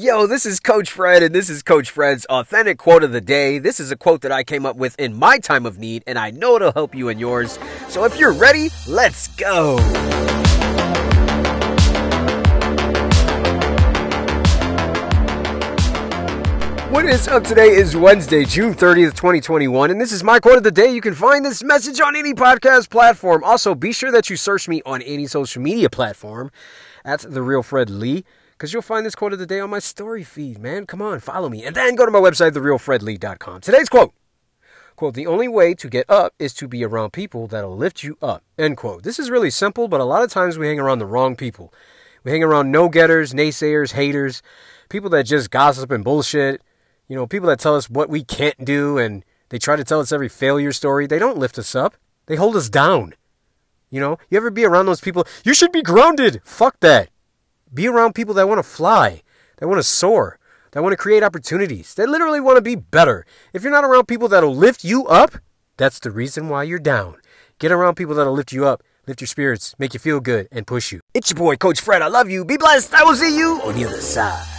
Yo, this is Coach Fred, and this is Coach Fred's authentic quote of the day. This is a quote that I came up with in my time of need, and I know it'll help you in yours. So if you're ready, let's go. What is up today is Wednesday, June 30th, 2021, and this is my quote of the day. You can find this message on any podcast platform. Also, be sure that you search me on any social media platform at The Real Fred Lee, because you'll find this quote of the day on my story feed, man. Come on, follow me. And then go to my website, TheRealFredLee.com. Today's quote. Quote, the only way to get up is to be around people that'll lift you up. End quote. This is really simple, but a lot of times we hang around the wrong people. We hang around no getters, naysayers, haters, people that just gossip and bullshit you know, people that tell us what we can't do and they try to tell us every failure story, they don't lift us up. They hold us down. You know, you ever be around those people? You should be grounded. Fuck that. Be around people that want to fly, that want to soar, that want to create opportunities, that literally want to be better. If you're not around people that'll lift you up, that's the reason why you're down. Get around people that'll lift you up, lift your spirits, make you feel good, and push you. It's your boy, Coach Fred. I love you. Be blessed. I will see you on the other side.